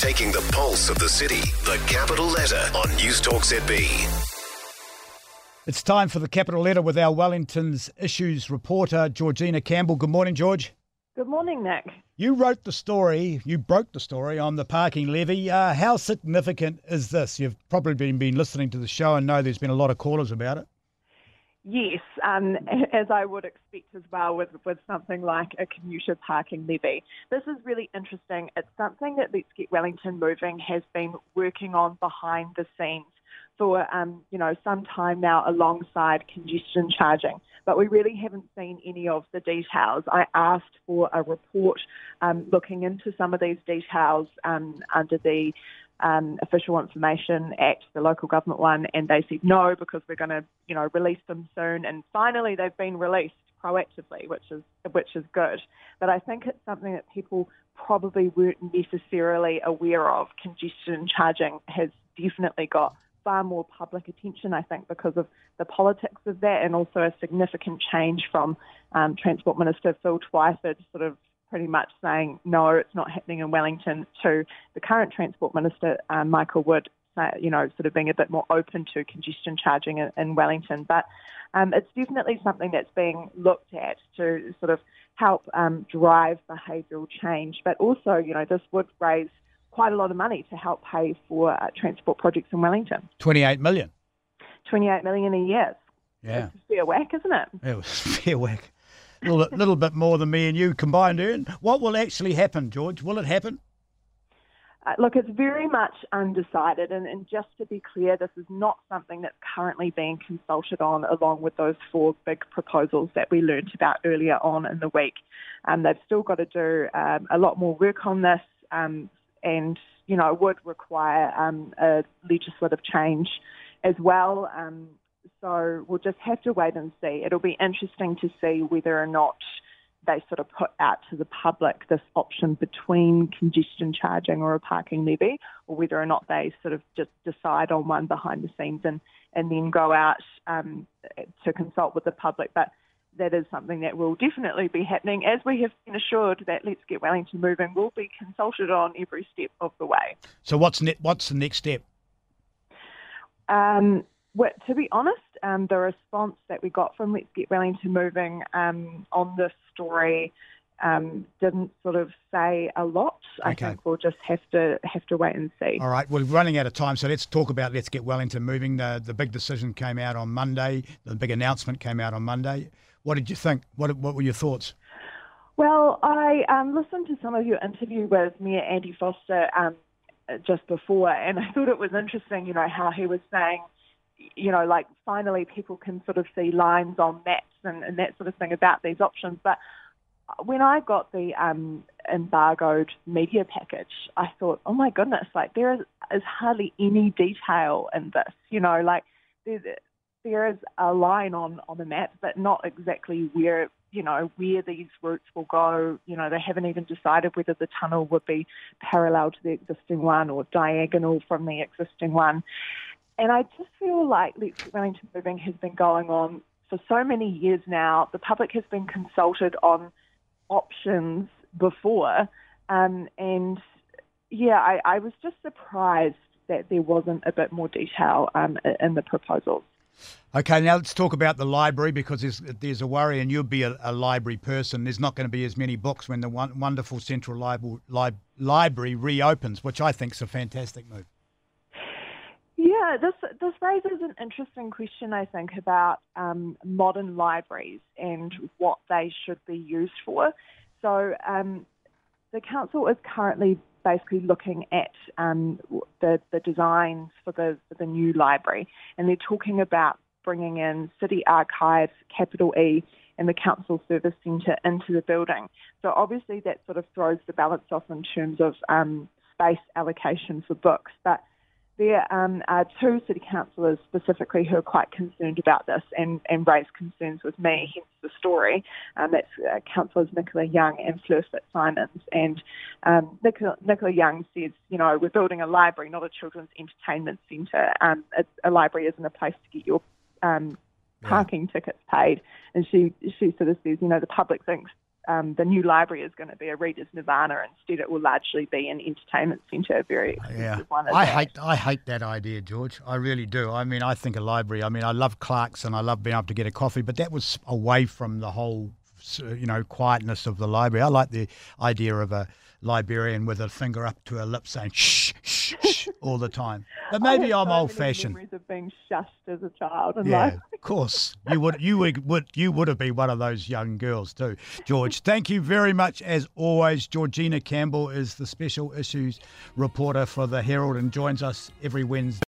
Taking the pulse of the city. The capital letter on News Talk ZB. It's time for the capital letter with our Wellington's issues reporter, Georgina Campbell. Good morning, George. Good morning, Nick. You wrote the story, you broke the story on the parking levy. Uh, how significant is this? You've probably been, been listening to the show and know there's been a lot of callers about it. Yes, um, as I would expect as well with, with something like a commuter parking levy. This is really interesting. It's something that Let's Get Wellington Moving has been working on behind the scenes for um, you know some time now alongside congestion charging, but we really haven't seen any of the details. I asked for a report um, looking into some of these details um, under the um, Official Information Act, the local government one, and they said no because we're going to you know release them soon. And finally, they've been released proactively, which is which is good. But I think it's something that people probably weren't necessarily aware of. Congestion charging has definitely got far more public attention, I think, because of the politics of that and also a significant change from um, Transport Minister Phil Twyford sort of pretty much saying, no, it's not happening in Wellington, to the current Transport Minister, um, Michael Wood, you know, sort of being a bit more open to congestion charging in, in Wellington. But um, it's definitely something that's being looked at to sort of help um, drive behavioural change. But also, you know, this would raise quite a lot of money to help pay for uh, transport projects in Wellington. 28 million. 28 million a year. Yeah. It's a fair whack, isn't it? It was fair whack. A little, little bit more than me and you combined earn. What will actually happen, George? Will it happen? Uh, look, it's very much undecided, and, and, just to be clear, this is not something that's currently being consulted on along with those four big proposals that we learnt about earlier on in the week. Um, they've still got to do um, a lot more work on this. Um, and you know would require um, a legislative change as well. So we'll just have to wait and see. It'll be interesting to see whether or not they sort of put out to the public this option between congestion charging or a parking levy, or whether or not they sort of just decide on one behind the scenes and, and then go out um, to consult with the public. But that is something that will definitely be happening, as we have been assured that Let's Get Wellington Moving will be consulted on every step of the way. So, what's ne- what's the next step? Um, well, to be honest, um, the response that we got from Let's Get Wellington Moving um, on this story um, didn't sort of say a lot. Okay. I think we'll just have to have to wait and see. All right, we're running out of time, so let's talk about Let's Get Wellington Moving. The the big decision came out on Monday. The big announcement came out on Monday. What did you think? What, what were your thoughts? Well, I um, listened to some of your interview with Mayor Andy Foster um, just before, and I thought it was interesting, you know, how he was saying, you know, like finally people can sort of see lines on maps and, and that sort of thing about these options. But when I got the um, embargoed media package, I thought, oh my goodness, like there is, is hardly any detail in this, you know, like there's, there is a line on, on the map, but not exactly where you know where these routes will go. You know, they haven't even decided whether the tunnel would be parallel to the existing one or diagonal from the existing one. And I just feel like Wellington Moving has been going on for so many years now. The public has been consulted on options before, um, and yeah, I, I, was just surprised that there wasn't a bit more detail um, in the proposals. Okay, now let's talk about the library because there's, there's a worry, and you'll be a, a library person. There's not going to be as many books when the one, wonderful central li- li- library reopens, which I think is a fantastic move. Yeah, this this raises an interesting question, I think, about um, modern libraries and what they should be used for. So, um, the council is currently basically looking at um, the, the designs for the, for the new library, and they're talking about bringing in City Archives, capital E, and the Council Service Centre into the building. So obviously that sort of throws the balance off in terms of um, space allocation for books, but there um, are two city councillors specifically who are quite concerned about this and, and raise concerns with me, hence the story. Um, that's uh, councillors Nicola Young and Fleur Fitzsimons. And um, Nicola, Nicola, Young says, you know, we're building a library, not a children's entertainment centre. Um, a, a, library isn't a place to get your um, parking yeah. tickets paid. And she, she sort of says, you know, the public thinks um, the new library is going to be a reader's nirvana. Instead, it will largely be an entertainment centre, very expensive Yeah, one. I that. hate I hate that idea, George. I really do. I mean, I think a library. I mean, I love Clark's and I love being able to get a coffee, but that was away from the whole, you know, quietness of the library. I like the idea of a librarian with a finger up to her lips saying shh, shh all the time. But maybe I'm so old fashioned. Memories of being shushed as a child, and Yeah, like, of course. You would you would, would you would have been one of those young girls too. George, thank you very much as always. Georgina Campbell is the special issues reporter for the Herald and joins us every Wednesday.